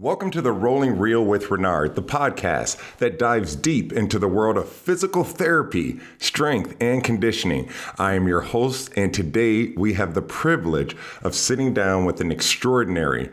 Welcome to the Rolling Real with Ranard, the podcast that dives deep into the world of physical therapy, strength, and conditioning. I am your host, and today we have the privilege of sitting down with an extraordinary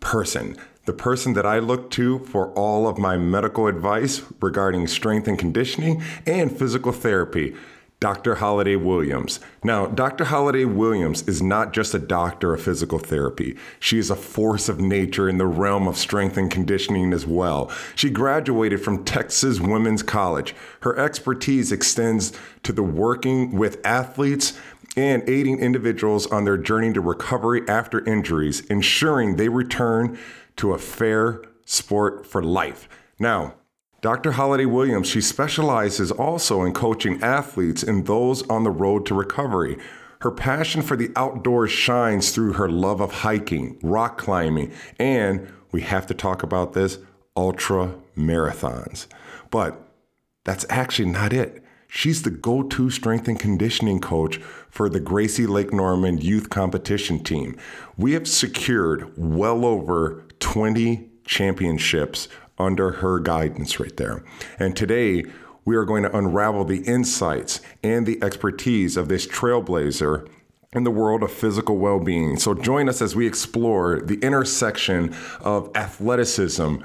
person. The person that I look to for all of my medical advice regarding strength and conditioning and physical therapy. Dr. Holiday Williams. Now, Dr. Holiday Williams is not just a doctor of physical therapy. She is a force of nature in the realm of strength and conditioning as well. She graduated from Texas Women's College. Her expertise extends to the working with athletes and aiding individuals on their journey to recovery after injuries, ensuring they return to a fair sport for life. Now, Dr. Holiday Williams, she specializes also in coaching athletes and those on the road to recovery. Her passion for the outdoors shines through her love of hiking, rock climbing, and we have to talk about this ultra marathons. But that's actually not it. She's the go to strength and conditioning coach for the Gracie Lake Norman youth competition team. We have secured well over 20 championships under her guidance right there. And today, we are going to unravel the insights and the expertise of this trailblazer in the world of physical well being. So join us as we explore the intersection of athleticism,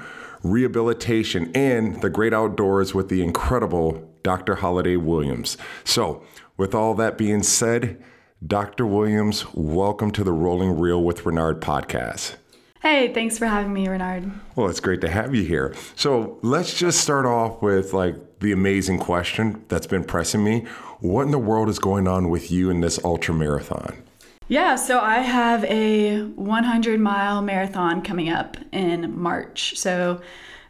rehabilitation, and the great outdoors with the incredible Dr. Holiday Williams. So, with all that being said, Dr. Williams, welcome to the Rolling Real with Ranard podcast. Hey, thanks for having me, Ranard. Well, it's great to have you here. So let's just start off with like the amazing question that's been pressing me. What in the world is going on with you in this ultra marathon? Yeah, so I have a 100 mile marathon coming up in March. So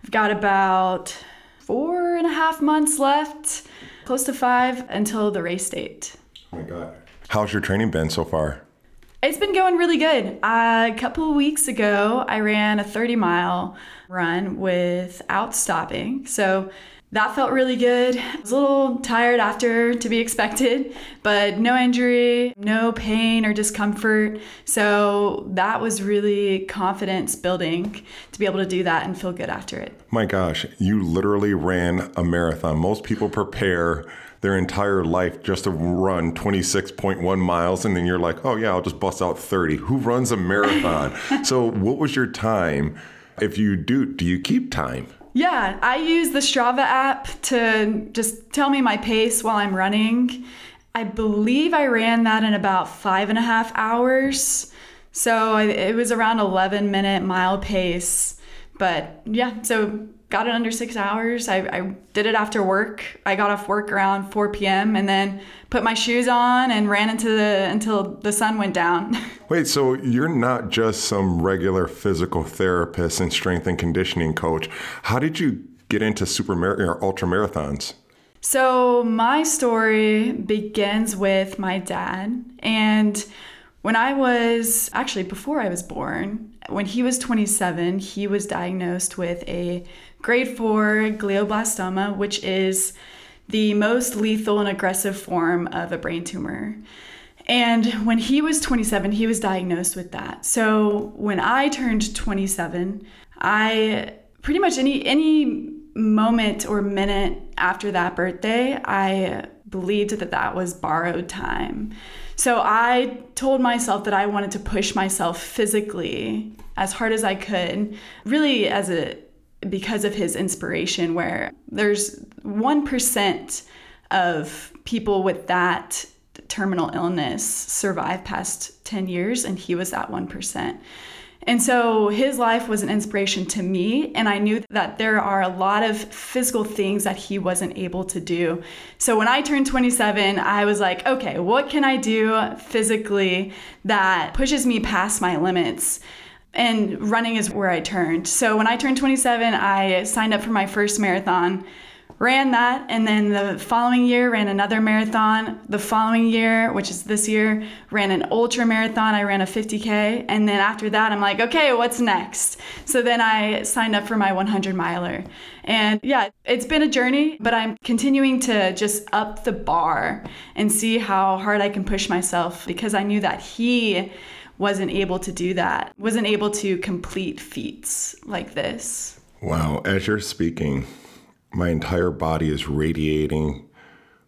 I've got about four and a half months left, close to five until the race date. Oh my God. How's your training been so far? It's been going really good. Uh, a couple weeks ago, I ran a 30 mile run without stopping. So that felt really good. I was a little tired after, to be expected, but no injury, no pain or discomfort. So that was really confidence building to be able to do that and feel good after it. My gosh, you literally ran a marathon. Most people prepare their entire life just to run 26.1 miles and then you're like, "Oh yeah, I'll just bust out 30." Who runs a marathon? so, what was your time? If you do, do you keep time? Yeah, I use the Strava app to just tell me my pace while I'm running. I believe I ran that in about five and a half hours. So it was around 11 minute mile pace. But yeah, so got it under six hours. I, I, did it after work. I got off work around 4 p.m. and then put my shoes on and ran into the until the sun went down. Wait, so you're not just some regular physical therapist and strength and conditioning coach. How did you get into super mar- or ultra marathons? So my story begins with my dad and when I was actually before I was born, when he was 27, he was diagnosed with a grade 4 glioblastoma, which is the most lethal and aggressive form of a brain tumor. And when he was 27, he was diagnosed with that. So when I turned 27, I pretty much any any moment or minute after that birthday, I believed that that was borrowed time. So I told myself that I wanted to push myself physically as hard as I could, really as a because of his inspiration where there's 1% of people with that terminal illness survive past 10 years and he was that 1%. And so his life was an inspiration to me. And I knew that there are a lot of physical things that he wasn't able to do. So when I turned 27, I was like, okay, what can I do physically that pushes me past my limits? And running is where I turned. So when I turned 27, I signed up for my first marathon ran that and then the following year ran another marathon. The following year which is this year ran an ultra marathon. I ran a 50k and then after that i'm like okay what's next? So then i signed up for my 100 miler. And yeah it's been a journey but i'm continuing to just up the bar and see how hard i can push myself because i knew that he wasn't able to do that, wasn't able to complete feats like this. Wow. As you're speaking, my entire body is radiating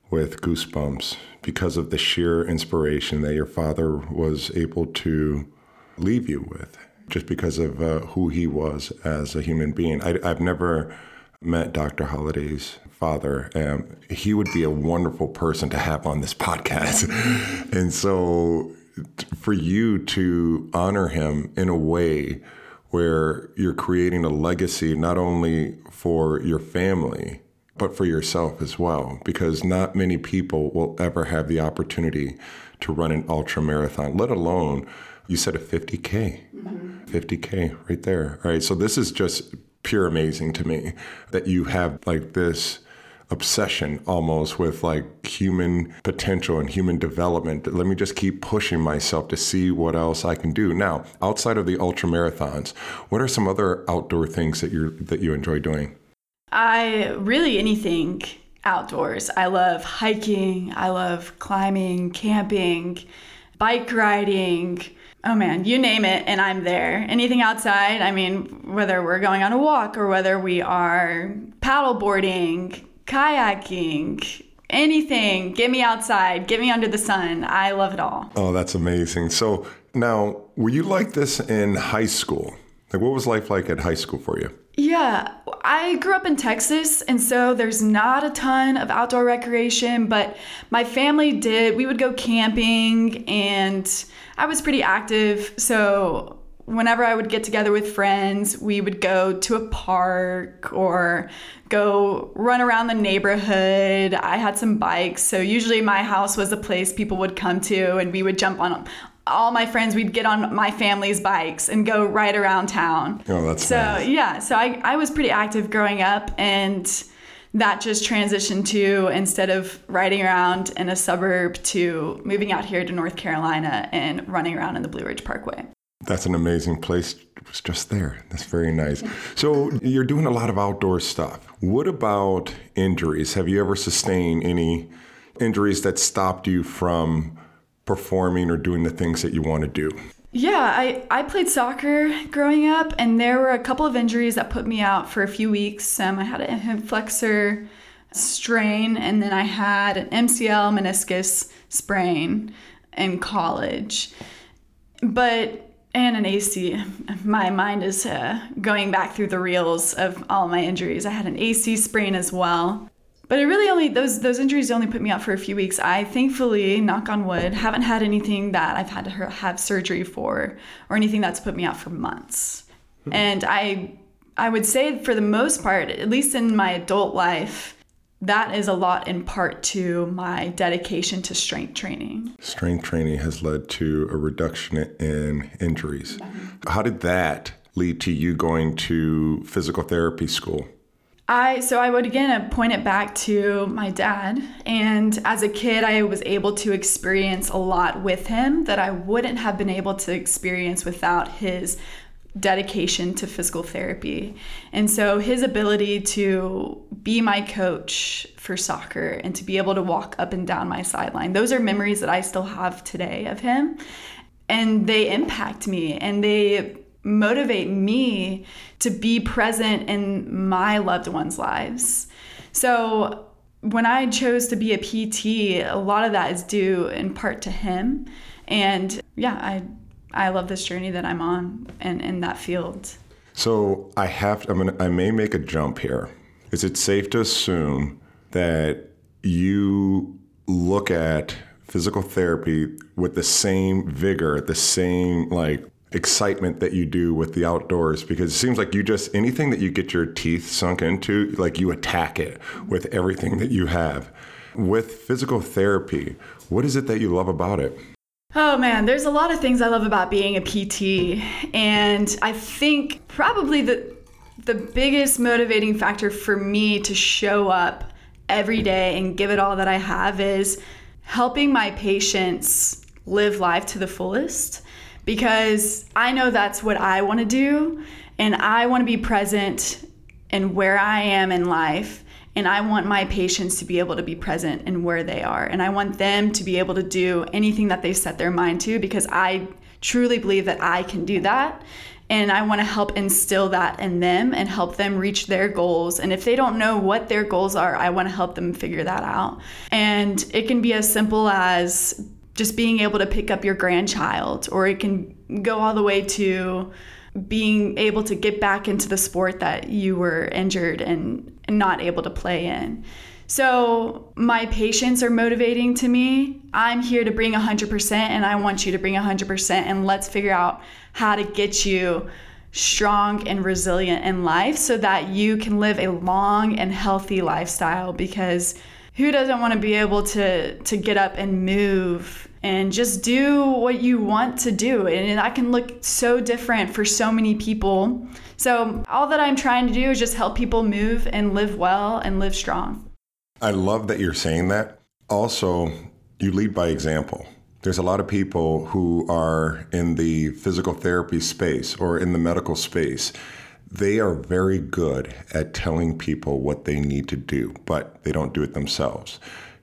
with goosebumps because of the sheer inspiration that your father was able to leave you with, just because of uh, who he was as a human being. I, have never met Dr. Holiday's father. Um, he would be a wonderful person to have on this podcast. and so for you to honor him in a way where you're creating a legacy not only for your family, but for yourself as well, because not many people will ever have the opportunity to run an ultra marathon, let alone you said a 50K. Mm-hmm. 50K right there. All right. So this is just pure amazing to me that you have like this obsession almost with like human potential and human development. Let me just keep pushing myself to see what else I can do. Now, outside of the ultra marathons, what are some other outdoor things that you that you enjoy doing? I really anything outdoors. I love hiking, I love climbing, camping, bike riding. Oh man, you name it, and I'm there. Anything outside, I mean, whether we're going on a walk or whether we are paddleboarding, kayaking, anything. Get me outside, get me under the sun. I love it all. Oh, that's amazing. So now, were you like this in high school? Like, what was life like at high school for you? Yeah, I grew up in Texas, and so there's not a ton of outdoor recreation, but my family did. We would go camping, and I was pretty active. So whenever I would get together with friends, we would go to a park or go run around the neighborhood. I had some bikes, so usually my house was a place people would come to, and we would jump on all my friends. We'd get on my family's bikes and go right around town. Oh, that's so nice. yeah. So I I was pretty active growing up, and that just transitioned to instead of riding around in a suburb to moving out here to North Carolina and running around in the Blue Ridge Parkway. That's an amazing place. It was just there. That's very nice. So you're doing a lot of outdoor stuff. What about injuries? Have you ever sustained any injuries that stopped you from performing or doing the things that you want to do? Yeah, I, I played soccer growing up, and there were a couple of injuries that put me out for a few weeks. Um, I had an hip flexor strain, and then I had an MCL meniscus sprain in college. But and an AC. My mind is uh, going back through the reels of all my injuries. I had an AC sprain as well. But it really only those those injuries only put me out for a few weeks. I thankfully, knock on wood, haven't had anything that I've had to have surgery for or anything that's put me out for months. Hmm. And I I would say for the most part, at least in my adult life, that is a lot in part to my dedication to strength training. Strength training has led to a reduction in injuries. How did that lead to you going to physical therapy school? I so I would again point it back to my dad and as a kid I was able to experience a lot with him that I wouldn't have been able to experience without his dedication to physical therapy. And so his ability to be my coach for soccer and to be able to walk up and down my sideline, those are memories that I still have today of him. And they impact me and they motivate me to be present in my loved ones' lives. So when I chose to be a PT, a lot of that is due in part to him. And yeah, I I love this journey that I'm on and in that field. So I have to, I'm gonna I may make a jump here. Is it safe to assume that you look at physical therapy with the same vigor, the same like excitement that you do with the outdoors because it seems like you just anything that you get your teeth sunk into like you attack it with everything that you have with physical therapy what is it that you love about it Oh man, there's a lot of things I love about being a PT. And I think probably the the biggest motivating factor for me to show up every day and give it all that I have is helping my patients live life to the fullest because I know that's what I want to do and I want to be present in where I am in life and I want my patients to be able to be present in where they are. And I want them to be able to do anything that they set their mind to because I truly believe that I can do that. And I want to help instill that in them and help them reach their goals. And if they don't know what their goals are, I want to help them figure that out. And it can be as simple as just being able to pick up your grandchild, or it can go all the way to being able to get back into the sport that you were injured and, and not able to play in. So, my patients are motivating to me. I'm here to bring 100%, and I want you to bring 100%, and let's figure out how to get you strong and resilient in life so that you can live a long and healthy lifestyle because who doesn't want to be able to to get up and move and just do what you want to do and that can look so different for so many people so all that i'm trying to do is just help people move and live well and live strong I love that you're saying that. Also, you lead by example. There's a lot of people who are in the physical therapy space or in the medical space. They are very good at telling people what they need to do, but they don't do it themselves.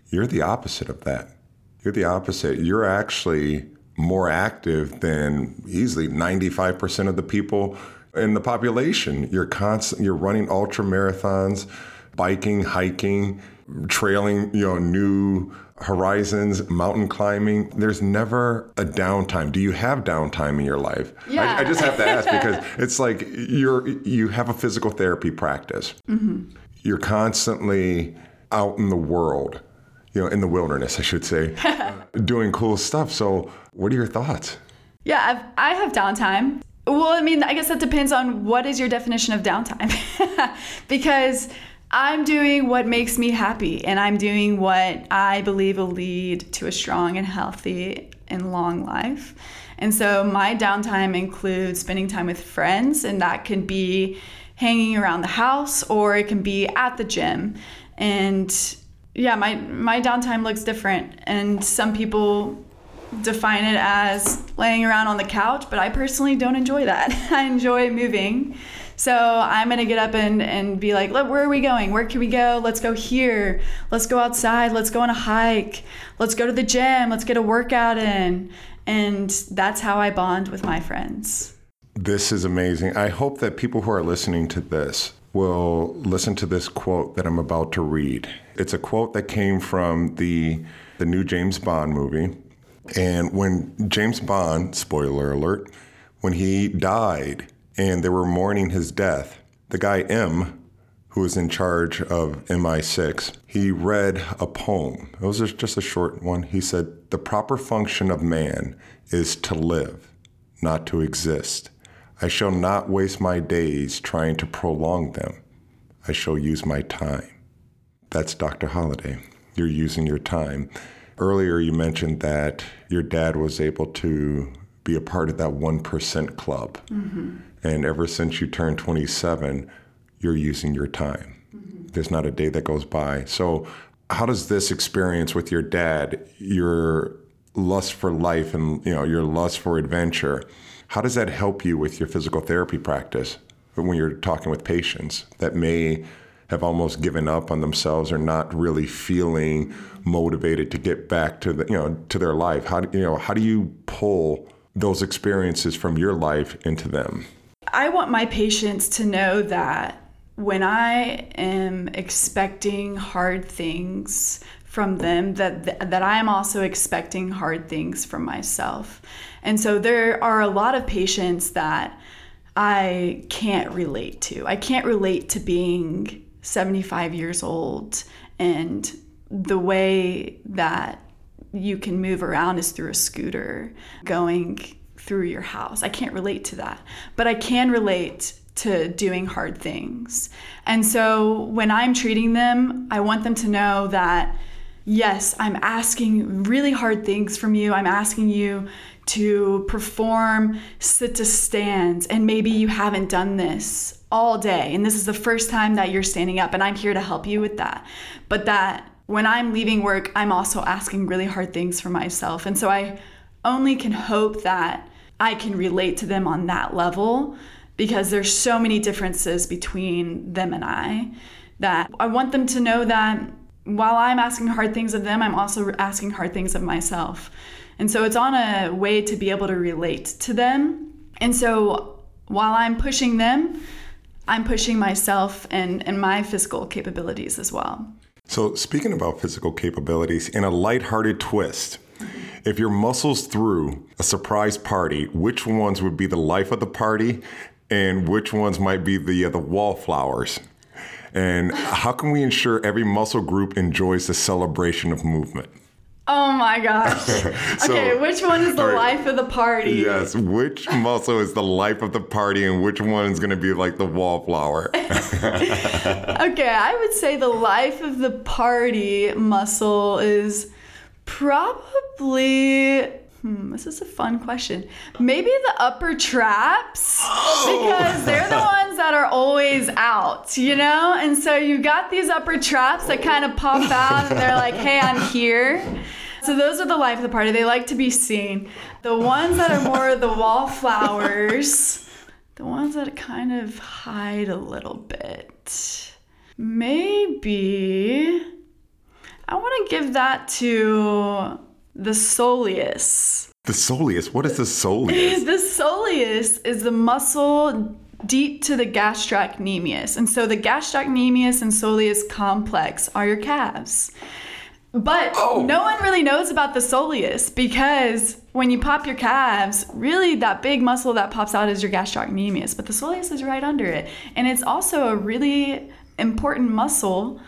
You're the opposite of that. You're the opposite. You're actually more active than easily 95% of the people in the population. You're constant you're running ultra marathons, biking, hiking, trailing, you know, new horizons, mountain climbing. There's never a downtime. Do you have downtime in your life? Yeah. I, I just have to ask because it's like you're you have a physical therapy practice. Mm-hmm. You're constantly out in the world, you know, in the wilderness, I should say, doing cool stuff. So, what are your thoughts? Yeah, I've, I have downtime. Well, I mean, I guess that depends on what is your definition of downtime. because I'm doing what makes me happy and I'm doing what I believe will lead to a strong and healthy and long life. And so my downtime includes spending time with friends, and that can be hanging around the house or it can be at the gym. And yeah, my, my downtime looks different. And some people define it as laying around on the couch, but I personally don't enjoy that. I enjoy moving. So I'm gonna get up and, and be like, look, where are we going? Where can we go? Let's go here. Let's go outside. Let's go on a hike. Let's go to the gym. Let's get a workout in. And that's how I bond with my friends. This is amazing. I hope that people who are listening to this will listen to this quote that I'm about to read. It's a quote that came from the the new James Bond movie. And when James Bond, spoiler alert, when he died, and they were mourning his death. The guy M, who was in charge of MI6, he read a poem. It was just a short one. He said, The proper function of man is to live, not to exist. I shall not waste my days trying to prolong them. I shall use my time. That's Dr. Holiday. You're using your time. Earlier, you mentioned that your dad was able to be a part of that 1% club. Mm-hmm. And ever since you turned 27, you're using your time. Mm-hmm. There's not a day that goes by. So, how does this experience with your dad, your lust for life and you know your lust for adventure, how does that help you with your physical therapy practice when you're talking with patients that may have almost given up on themselves or not really feeling motivated to get back to the you know to their life? How do you know how do you pull those experiences from your life into them? I want my patients to know that when I am expecting hard things from them that that I am also expecting hard things from myself. And so there are a lot of patients that I can't relate to. I can't relate to being 75 years old and the way that you can move around is through a scooter going through your house. I can't relate to that, but I can relate to doing hard things. And so when I'm treating them, I want them to know that yes, I'm asking really hard things from you. I'm asking you to perform sit to stands, and maybe you haven't done this all day, and this is the first time that you're standing up, and I'm here to help you with that. But that when I'm leaving work, I'm also asking really hard things for myself. And so I only can hope that I can relate to them on that level because there's so many differences between them and I that I want them to know that while I'm asking hard things of them, I'm also asking hard things of myself. And so it's on a way to be able to relate to them. And so while I'm pushing them, I'm pushing myself and, and my physical capabilities as well. So, speaking about physical capabilities, in a lighthearted twist, if your muscles threw a surprise party, which ones would be the life of the party and which ones might be the, uh, the wallflowers? And how can we ensure every muscle group enjoys the celebration of movement? Oh my gosh. So- okay, which one is the right. life of the party? Yes, which muscle is the life of the party and which one is going to be like the wallflower? Okay, I would say the life of the party muscle is probably. Hmm, this is a fun question. Maybe the upper traps because they're the ones that are always out, you know? And so you got these upper traps that kind of pop out and they're like, hey, I'm here. So those are the life of the party. They like to be seen. The ones that are more the wallflowers, the ones that kind of hide a little bit. Maybe I want to give that to the soleus. the soleus. What is the soleus? The soleus is the muscle deep to the gastrocnemius. And so the gastrocnemius and soleus complex are your calves. But Oh. no one really knows about the soleus because when you pop your calves, really that big muscle that pops out is your gastrocnemius, but the soleus is right under it. And it's also a really important muscle.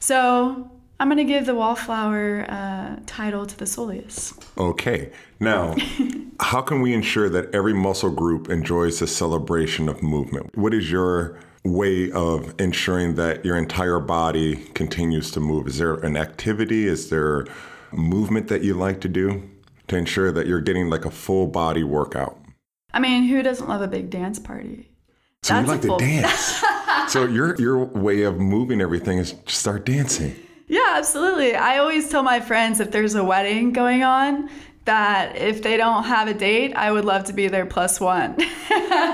So I'm going to give the wallflower uh, title to the soleus. Okay. Now, how can we ensure that every muscle group enjoys the celebration of movement? What is your way of ensuring that your entire body continues to move? Is there an activity? Is there movement that you like to do to ensure that you're getting like a full body workout? I mean, who doesn't love a big dance party? So you That's a like to dance. so your your way of moving everything is just start dancing. Yeah, absolutely. I always tell my friends if there's a wedding going on that if they don't have a date, I would love to be their plus one.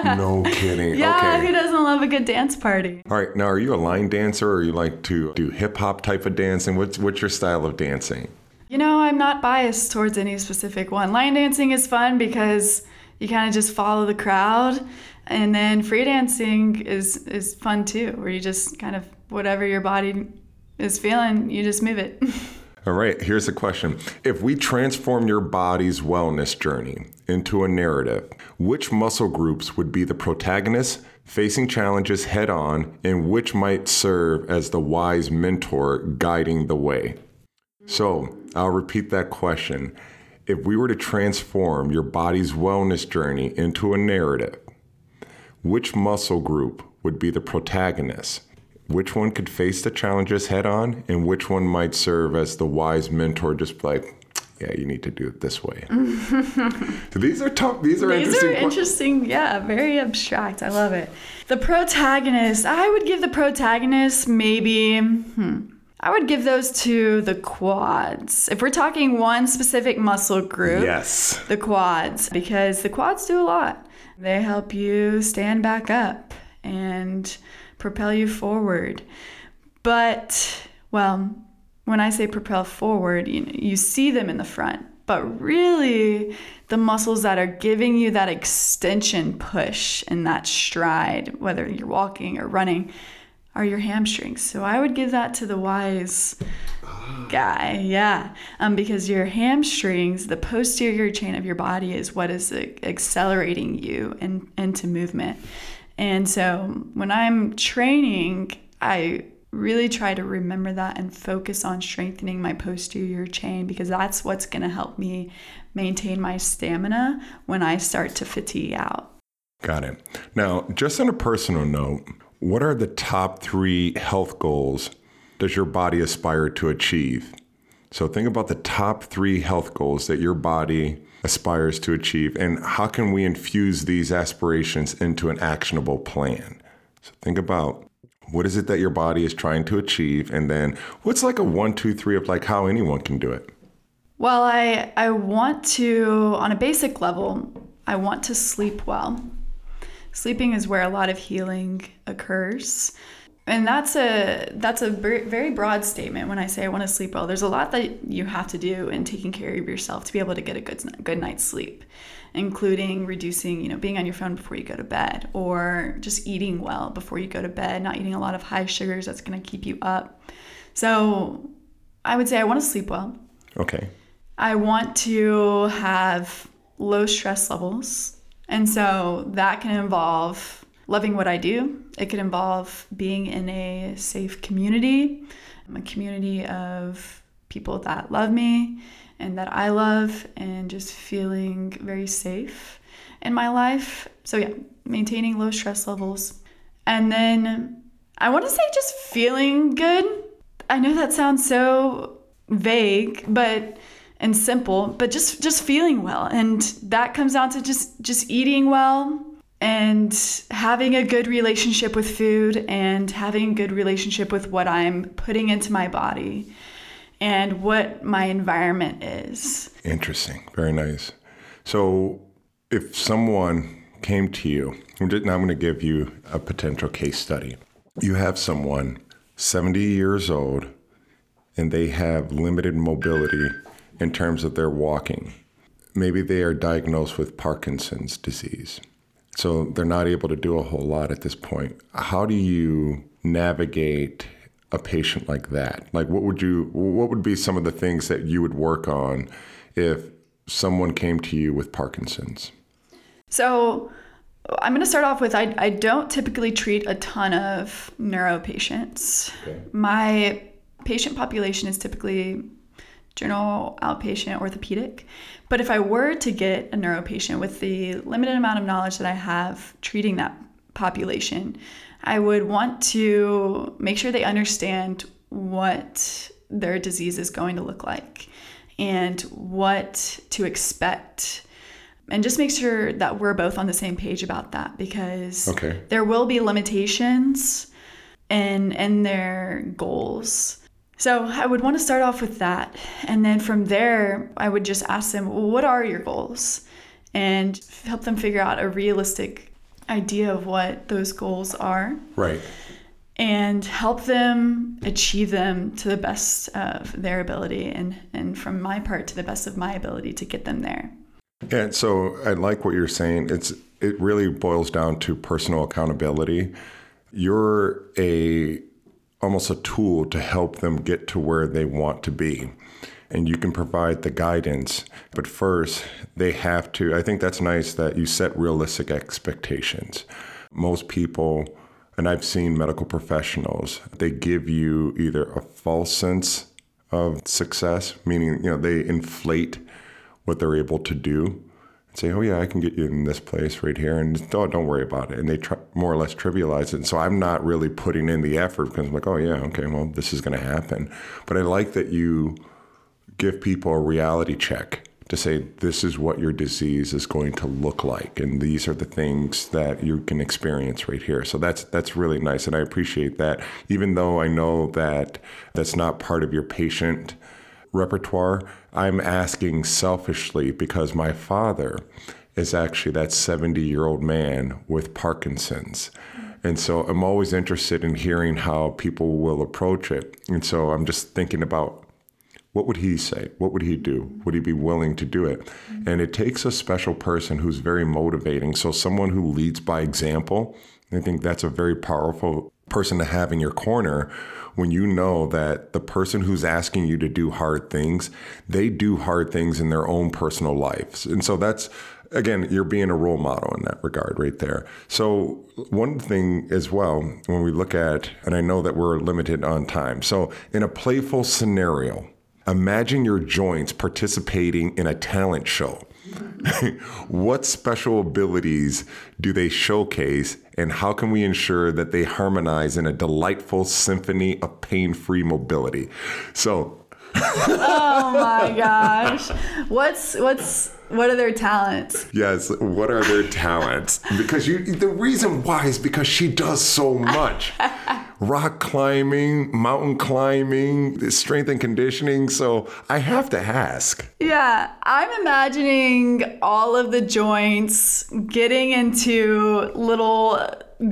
No kidding. yeah, okay. who doesn't love a good dance party? All right. Now, are you a line dancer, or you like to do hip hop type of dancing? What's what's your style of dancing? You know, I'm not biased towards any specific one. Line dancing is fun because you kind of just follow the crowd. And then free dancing is, is fun too, where you just kind of whatever your body is feeling, you just move it. All right. Here's the question: If we transform your body's wellness journey into a narrative, which muscle groups would be the protagonists facing challenges head on, and which might serve as the wise mentor guiding the way? So I'll repeat that question. If we were to transform your body's wellness journey into a narrative, which muscle group would be the protagonist? Which one could face the challenges head on, and which one might serve as the wise mentor, just like, yeah, you need to do it this way. so these are tough. These are These interesting. are interesting, yeah, very abstract. I love it. The protagonist, I would give the protagonist maybe, hmm, I would give those to the quads. If we're talking one specific muscle group, Yes. the quads, because the quads do a lot. They help you stand back up and propel you forward. But, well, when I say propel forward, you, you see them in the front, but really the muscles that are giving you that extension push and that stride, whether you're walking or running, are your hamstrings. So I would give that to the wise guy, yeah, um, because your hamstrings, the posterior chain of your body, is what is accelerating you in, into movement. And so when I'm training, I really try to remember that and focus on strengthening my posterior chain because that's what's going to help me maintain my stamina when I start to fatigue out. Got it. Now, just on a personal note, what are the top three health goals does your body aspire to achieve? So think about the top three health goals that your body aspires to achieve, and how can we infuse these aspirations into an actionable plan? So think about what is it that your body is trying to achieve, and then what's like a one, two, three of like how anyone can do it. Well, I, I want to, on a basic level, I want to sleep well. Sleeping is where a lot of healing occurs. And that's a that's a very broad statement when I say I want to sleep well. There's a lot that you have to do in taking care of yourself to be able to get a good good night's sleep, including reducing, you know, being on your phone before you go to bed or just eating well before you go to bed, not eating a lot of high sugars that's going to keep you up. So, I would say I want to sleep well. Okay. I want to have low stress levels. And so that can involve loving what I do. It could involve being in a safe community, a community of people that love me and that I love, and just feeling very safe in my life. So, yeah, maintaining low stress levels. And then I want to say just feeling good. I know that sounds so vague, but and simple, but just just feeling well. And that comes down to just just eating well and having a good relationship with food and having a good relationship with what I'm putting into my body and what my environment is. Interesting. Very nice. So, if someone came to you, I'm going to give you a potential case study. You have someone 70 years old and they have limited mobility in terms of their walking. Maybe they are diagnosed with Parkinson's disease. So they're not able to do a whole lot at this point. How do you navigate a patient like that? Like what would you what would be some of the things that you would work on if someone came to you with Parkinson's? So I'm going to start off with I, I don't typically treat a ton of neuro patients. Okay. My patient population is typically general outpatient orthopedic. But if I were to get a neuro patient with the limited amount of knowledge that I have treating that population, I would want to make sure they understand what their disease is going to look like and what to expect. And just make sure that we're both on the same page about that because okay. there will be limitations in in their goals so I would want to start off with that. And then from there, I would just ask them, well, what are your goals? And help them figure out a realistic idea of what those goals are. Right. And help them achieve them to the best of their ability and, and from my part to the best of my ability to get them there. Yeah, so I like what you're saying. It's it really boils down to personal accountability. You're a almost a tool to help them get to where they want to be. And you can provide the guidance. But first, they have to. I think that's nice that you set realistic expectations. Most people, and I've seen medical professionals, they give you either a false sense of success, meaning, you know, they inflate what they're able to do say, "Oh yeah, I can get you in this place right here," and oh, don't worry about it. And they try, more or less trivialize it. And so I'm not really putting in the effort because I'm like, "Oh yeah, okay, well this is going to happen." But I like that you give people a reality check to say this is what your disease is going to look like and these are the things that you can experience right here so that's that's really nice and i appreciate that even though i know that that's not part of your patient repertoire, I'm asking selfishly because my father is actually that 70 year old man with Parkinson's. And so I'm always interested in hearing how people will approach it. And so I'm just thinking about what would he say? What would he do? Would he be willing to do it? And it takes a special person who's very motivating. So someone who leads by example. I think that's a very powerful person to have in your corner when you know that the person who's asking you to do hard things, they do hard things in their own personal lives. And so that's again, you're being a role model in that regard right there. So, one thing as well, when we look at, and I know that we're limited on time. So, in a playful scenario, imagine your joints participating in a talent show. what special abilities do they showcase, and how can we ensure that they harmonize in a delightful symphony of pain free mobility? So, oh my gosh. What's what's what are their talents? Yes, what are their talents? Because you the reason why is because she does so much. Rock climbing, mountain climbing, strength and conditioning, so I have to ask. Yeah, I'm imagining all of the joints getting into little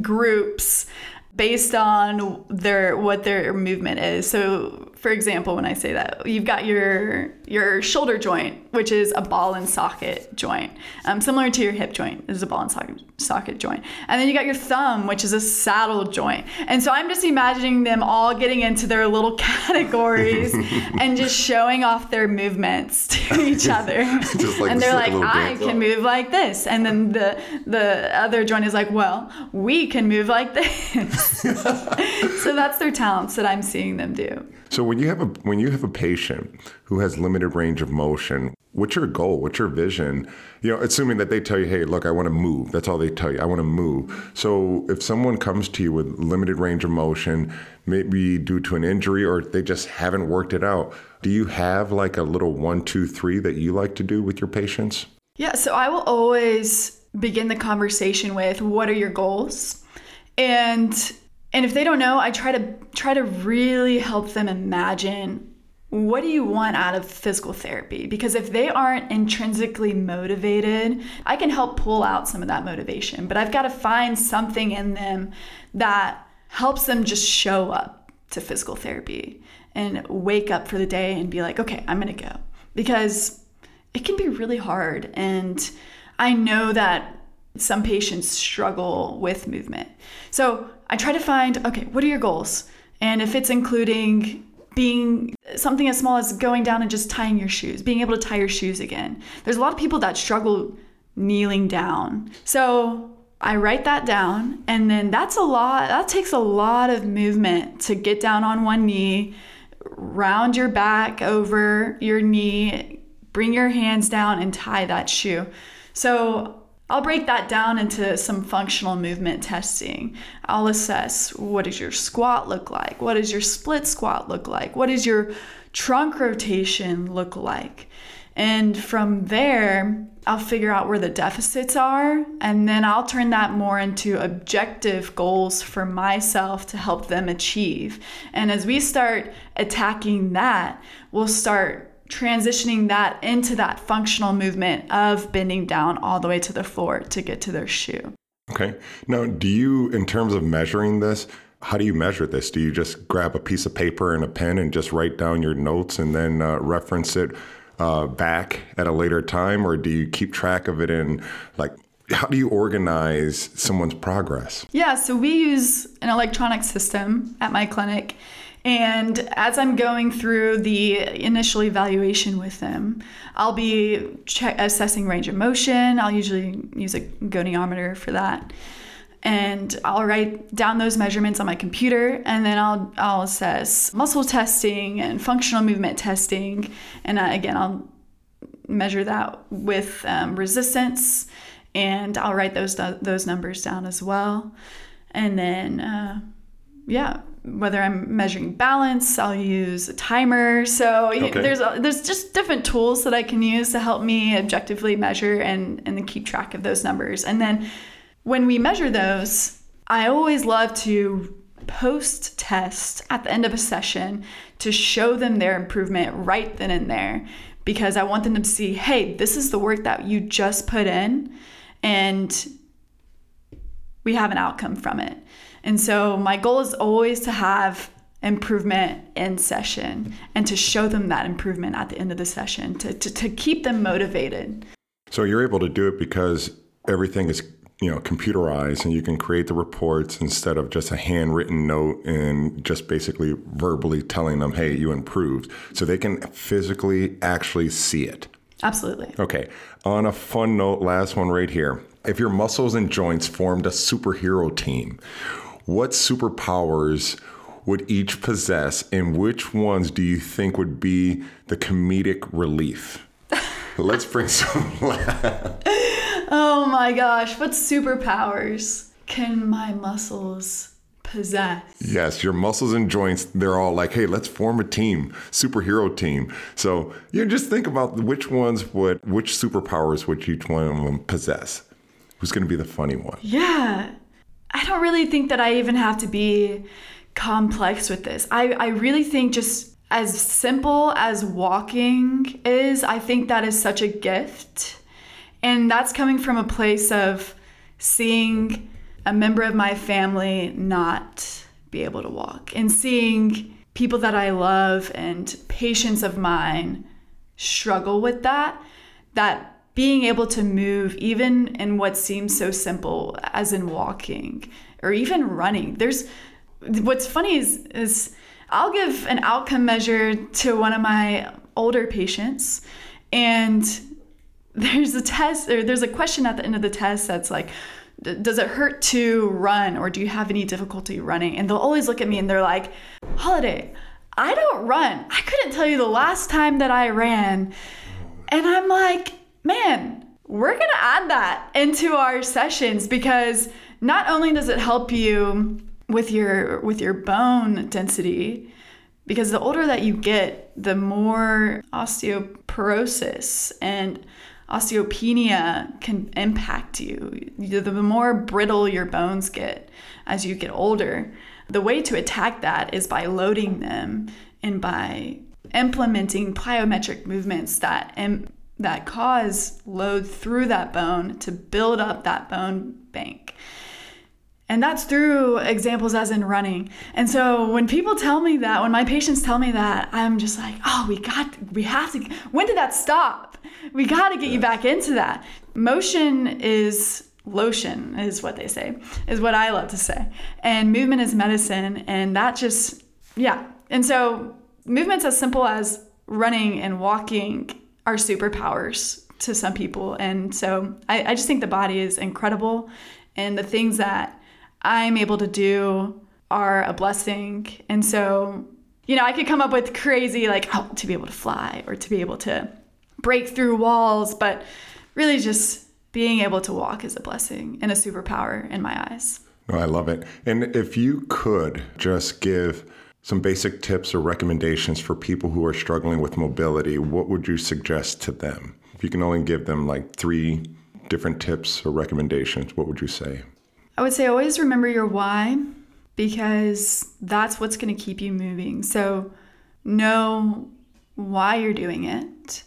groups based on their what their movement is. So for example, when I say that, you've got your your shoulder joint, which is a ball and socket joint, um, similar to your hip joint is a ball and socket socket joint, and then you got your thumb, which is a saddle joint. And so I'm just imagining them all getting into their little categories and just showing off their movements to each other. like and they're like like, a little I can off." move like this, and then the the other joint is like, well, we can move like this. so that's their talents that I'm seeing them do. So when you have a when you have a patient who has limited range of motion, what's your goal? What's your vision? You know, assuming that they tell you, "Hey, look, I want to move." That's all they tell you. I want to move. So if someone comes to you with limited range of motion, maybe due to an injury or they just haven't worked it out, do you have like a little one, two, three that you like to do with your patients? Yeah, so I will always begin the conversation with what are your goals? And and if they don't know, I try to try to really help them imagine what do you want out of physical therapy? Because if they aren't intrinsically motivated, I can help pull out some of that motivation, but I've got to find something in them that helps them just show up to physical therapy and wake up for the day and be like, okay, I'm going to go. Because it can be really hard. And I know that some patients struggle with movement. So I try to find okay, what are your goals? And if it's including being something as small as going down and just tying your shoes, being able to tie your shoes again. There's a lot of people that struggle kneeling down. So I write that down, and then that's a lot, that takes a lot of movement to get down on one knee, round your back over your knee, bring your hands down, and tie that shoe. So I'll break that down into some functional movement testing. I'll assess what does your squat look like? What does your split squat look like? What does your trunk rotation look like? And from there, I'll figure out where the deficits are, and then I'll turn that more into objective goals for myself to help them achieve. And as we start attacking that, we'll start transitioning that into that functional movement of bending down all the way to the floor to get to their shoe. Okay. Now, do you, in terms of measuring this, how do you measure this? Do you just grab a piece of paper and a pen and just write down your notes and then uh, reference it uh, back at a later time? Or do you keep track of it in, like, how do you organize someone's progress? Yeah, so we use an electronic system at my clinic. And as I'm going through the initial evaluation with them, I'll be che- assessing range of motion. I'll usually use a goniometer for that. And I'll write down those measurements on my computer, and then I'll, I'll assess muscle testing and functional movement testing. And uh, again, I'll measure that with um, resistance, and I'll write those those numbers down as well. And then, uh, yeah, whether I'm measuring balance, I'll use a timer. So Okay. there's there's just different tools that I can use to help me objectively measure and and keep track of those numbers. And then when we measure those, I always love to post test at the end of a session to show them their improvement right then and there because I want them to see, hey, this is the work that you just put in and we have an outcome from it. And so my goal is always to have improvement in session and to show them that improvement at the end of the session to, to, to keep them motivated. So you're able to do it because everything is you know computerized and you can create the reports instead of just a handwritten note and just basically verbally telling them hey you improved so they can physically actually see it Absolutely. okay on a fun note last one right here if your muscles and joints formed a superhero team what superpowers would each possess and which ones do you think would be the comedic relief let's bring some laugh. Oh my gosh, what superpowers can my muscles possess? Yes, your muscles and joints, they're all like, hey, let's form a team, superhero team. So you just think about which ones would, which superpowers would each one of them possess? Who's going to be the funny one? Yeah. I don't really think that I even have to be complex with this. I, I really think just as simple as walking is, I think that is such a gift. And that's coming from a place of seeing a member of my family not be able to walk and seeing people that I love and patients of mine struggle with that, that being able to move even in what seems so simple as in walking or even running. There's what's funny is is I'll give an outcome measure to one of my older patients and there's a test or there's a question at the end of the test that's like does it hurt to run or do you have any difficulty running? And they'll always look at me and they're like holiday i don't run. I couldn't tell you the last time that i ran. And i'm like man we're going to add that into our sessions because not only does it help you with your with your bone density because the older that you get the more osteoporosis and osteopenia can impact you. The more brittle your bones get as you get older. The way to attack that is by loading them and by implementing plyometric movements that that cause load through that bone to build up that bone bank. And that's through examples as in running. And so when people tell me that, when my patients tell me that, I'm just like, oh, we got, we have to, when did that stop? We got to get you back into that. Motion is lotion, is what they say, is what I love to say. And movement is medicine. And that just, yeah. And so movements as simple as running and walking are superpowers to some people. And so I, I just think the body is incredible. And the things that I'm able to do are a blessing. And so, you know, I could come up with crazy, like, oh, to be able to fly or to be able to break through walls, but really just being able to walk is a blessing and a superpower in my eyes. Oh, I love it. And if you could just give some basic tips or recommendations for people who are struggling with mobility, what would you suggest to them? If you can only give them like three different tips or recommendations, what would you say? I would say always remember your why because that's what's going to keep you moving. So know why you're doing it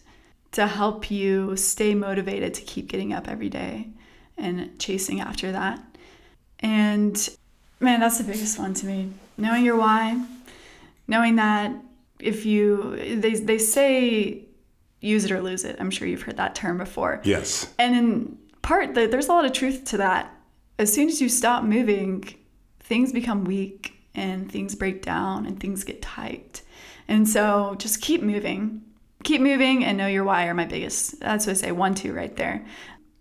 to help you stay motivated to keep getting up every day and chasing after that. And man, that's the biggest one to me. Knowing your why, knowing that if you they they say use it or lose it. I'm sure you've heard that term before. Yes. And in part, there's a lot of truth to that as soon as you stop moving, things become weak and things break down and things get tight. And so just keep moving. Keep moving and know your why are my biggest. That's what I say, one, two right there.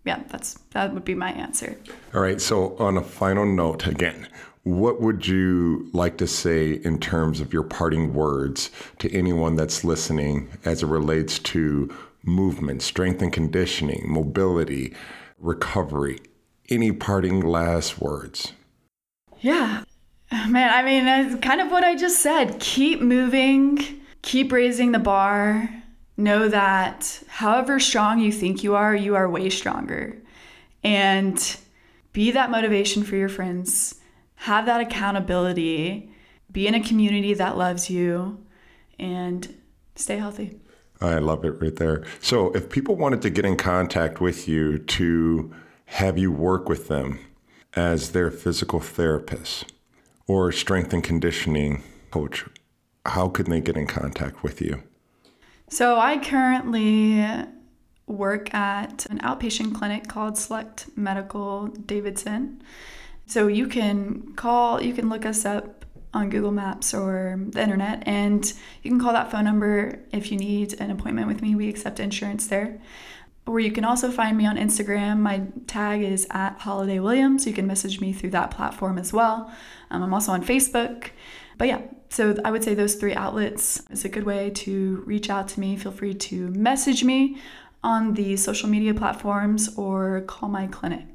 Yeah, that's that would be my answer. All right. So on a final note again, what would you like to say in terms of your parting words to anyone that's listening as it relates to movement, strength and conditioning, mobility, recovery, any parting last words? Yeah. Man, I mean, that's kind of what I just said. Keep moving, keep raising the bar. Know that however strong you think you are, you are way stronger. And be that motivation for your friends. Have that accountability. Be in a community that loves you and stay healthy. I love it right there. So, if people wanted to get in contact with you to have you work with them as their physical therapist or strength and conditioning coach, how can they get in contact with you? So I currently work at an outpatient clinic called Select Medical Davidson. So you can call, you can look us up on Google Maps or the internet, and you can call that phone number if you need an appointment with me. We accept insurance there or you can also find me on Instagram. My tag is at Holiday Williams. You can message me through that platform as well. Um, I'm also on Facebook. But yeah, so I would say those three outlets is a good way to reach out to me. Feel free to message me on the social media platforms or call my clinic.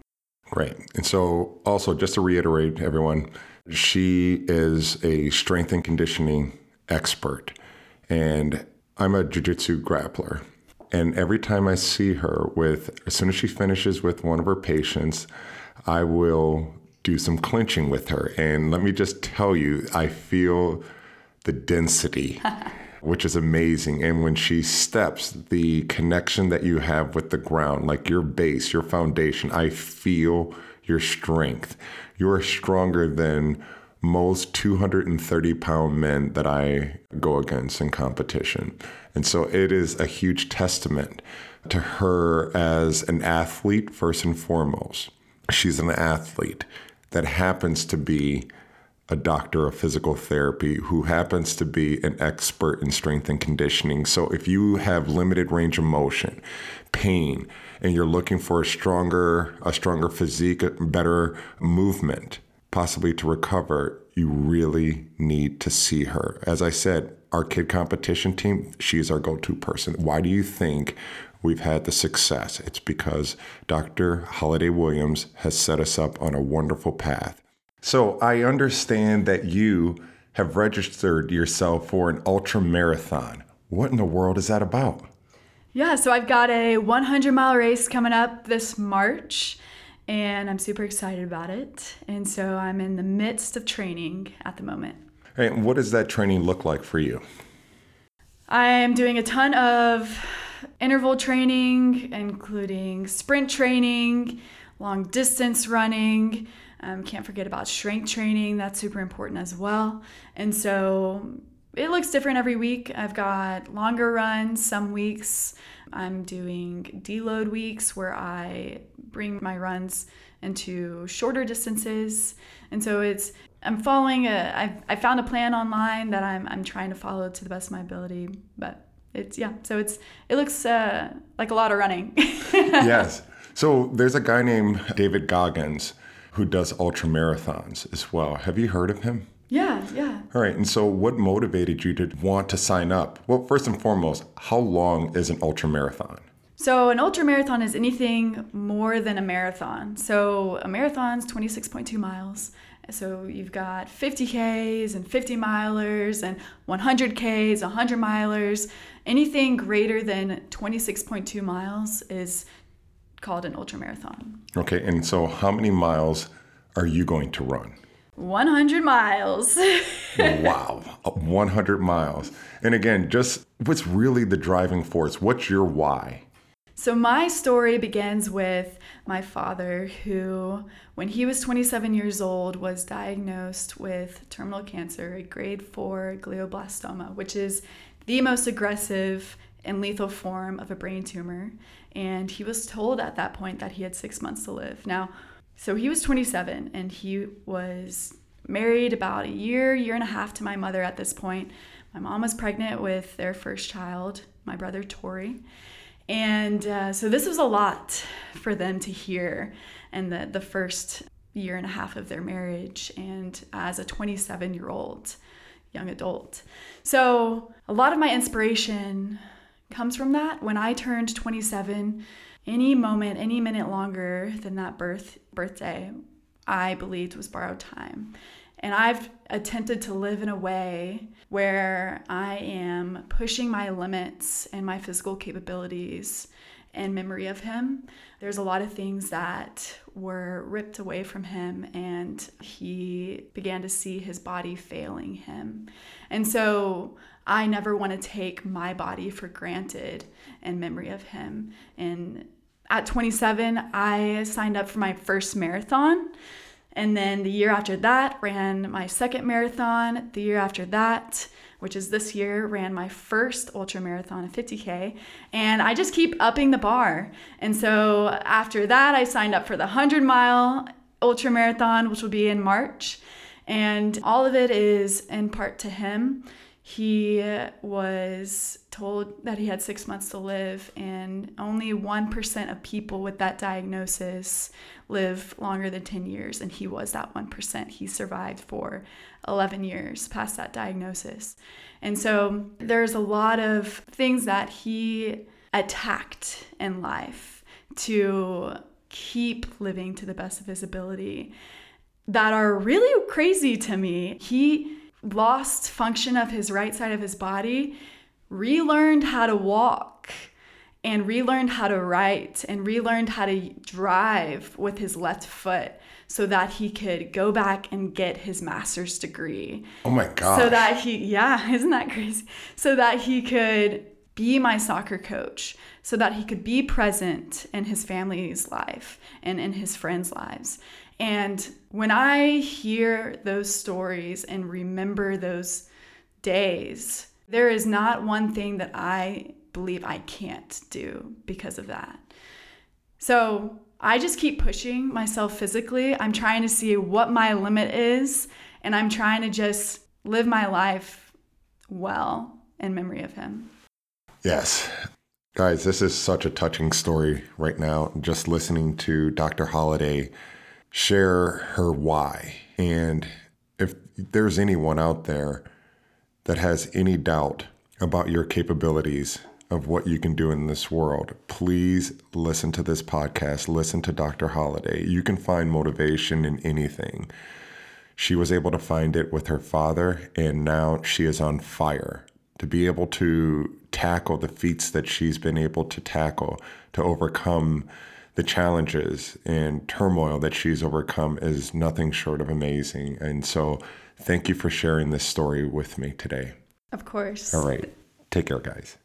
Great. And so, also, just to reiterate, everyone, she is a strength and conditioning expert, and I'm a jiu jitsu grappler. And every time I see her with, as soon as she finishes with one of her patients, I will do some clinching with her. And let me just tell you, I feel the density, which is amazing. And when she steps, the connection that you have with the ground, like your base, your foundation, I feel your strength. You are stronger than most 230 pound men that I go against in competition. And so it is a huge testament to her as an athlete, first and foremost. She's an athlete that happens to be a doctor of physical therapy who happens to be an expert in strength and conditioning. So if you have limited range of motion, pain, and you're looking for a stronger a stronger physique, better movement, possibly to recover, you really need to see her. As I said, our kid competition team, she's our go-to person. Why do you think we've had the success? It's because Dr. Holiday Williams has set us up on a wonderful path. So I understand that you have registered yourself for an ultra marathon. What in the world is that about? Yeah, so I've got a 100 mile race coming up this March, and I'm super excited about it. And so I'm in the midst of training at the moment. And what does that training look like for you? I'm doing a ton of interval training, including sprint training, long distance running. Um, can't forget about strength training, that's super important as well. And so it looks different every week. I've got longer runs some weeks. I'm doing deload weeks where I bring my runs into shorter distances. And so it's I'm following a I've I found a plan online that I'm I'm trying to follow to the best of my ability. But it's yeah, so it's it looks uh, like a lot of running. yes. So there's a guy named David Goggins who does ultra marathons as well. Have you heard of him? Yeah, yeah. All right. And so, what motivated you to want to sign up? Well, first and foremost, how long is an ultra marathon? So, an ultra marathon is anything more than a marathon. So, a marathon's 26.2 miles. So, you've got 50Ks and 50 milers and 100Ks, 100 milers. Anything greater than 26.2 miles is called an ultra marathon. Okay. And so, how many miles are you going to run? 100 miles. wow, 100 miles. And again, just what's really the driving force? What's your why? So, my story begins with my father, who, when he was 27 years old, was diagnosed with terminal cancer, a grade 4 glioblastoma, which is the most aggressive and lethal form of a brain tumor. And he was told at that point that he had six months to live. Now, so he was 27 and he was married about a year, year and a half to my mother at this point. My mom was pregnant with their first child, my brother Tori. And uh, so this was a lot for them to hear in the, the first year and a half of their marriage and as a 27 year old young adult. So a lot of my inspiration comes from that. When I turned 27, any moment, any minute longer than that birth birthday, I believed was borrowed time. And I've attempted to live in a way where I am pushing my limits and my physical capabilities in memory of him. There's a lot of things that were ripped away from him, and he began to see his body failing him. And so I never want to take my body for granted in memory of him. And at 27, I signed up for my first marathon. And then the year after that, ran my second marathon. The year after that, which is this year, ran my first ultra marathon, a 50K. And I just keep upping the bar. And so after that, I signed up for the 100 mile ultra marathon, which will be in March. And all of it is in part to him he was told that he had six months to live, and only 1% of people with that diagnosis live longer than 10 years, and he was that 1%. He survived for 11 years past that diagnosis. And so there's a lot of things that he attacked in life to keep living to the best of his ability that are really crazy to me. He lost function of his right side of his body, relearned how to walk and relearned how to write and relearned how to drive with his left foot so that he could go back and get his master's degree. Oh my god. So that he yeah, isn't that crazy? So that he could be my soccer coach so that he could be present in his family's life and in his friends' lives. And when I hear those stories and remember those days, there is not one thing that I believe I can't do because of that. So I just keep pushing myself physically. I'm trying to see what my limit is, and I'm trying to just live my life well in memory of him. Yes. Guys, this is such a touching story right now. Just listening to Dr. Holiday share her why. And if there's anyone out there that has any doubt about your capabilities of what you can do in this world, please listen to this podcast. Listen to Dr. Holiday. You can find motivation in anything. She was able to find it with her father, and now she is on fire to be able to tackle the feats that she's been able to tackle, to overcome the challenges and turmoil that she's overcome is nothing short of amazing. And so, thank you for sharing this story with me today. Of course. All right. Take care, guys.